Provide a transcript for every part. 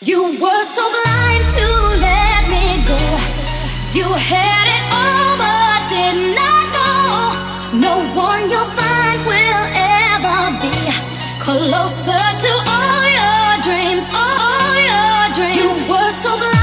You were so blind to let me go. You had it all, but did not know. No one you'll find will ever be closer to all your dreams. All your dreams. You were so blind.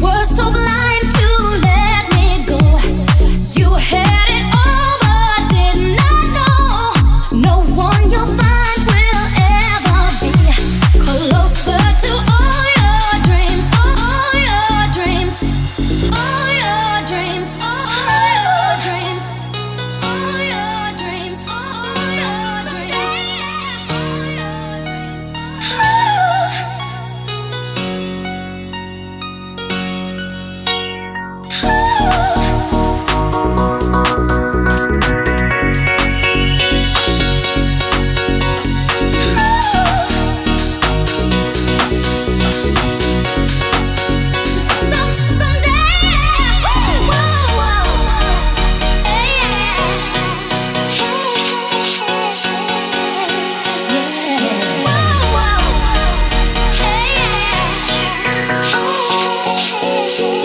were so blind to let me go. You had. Oh, oh.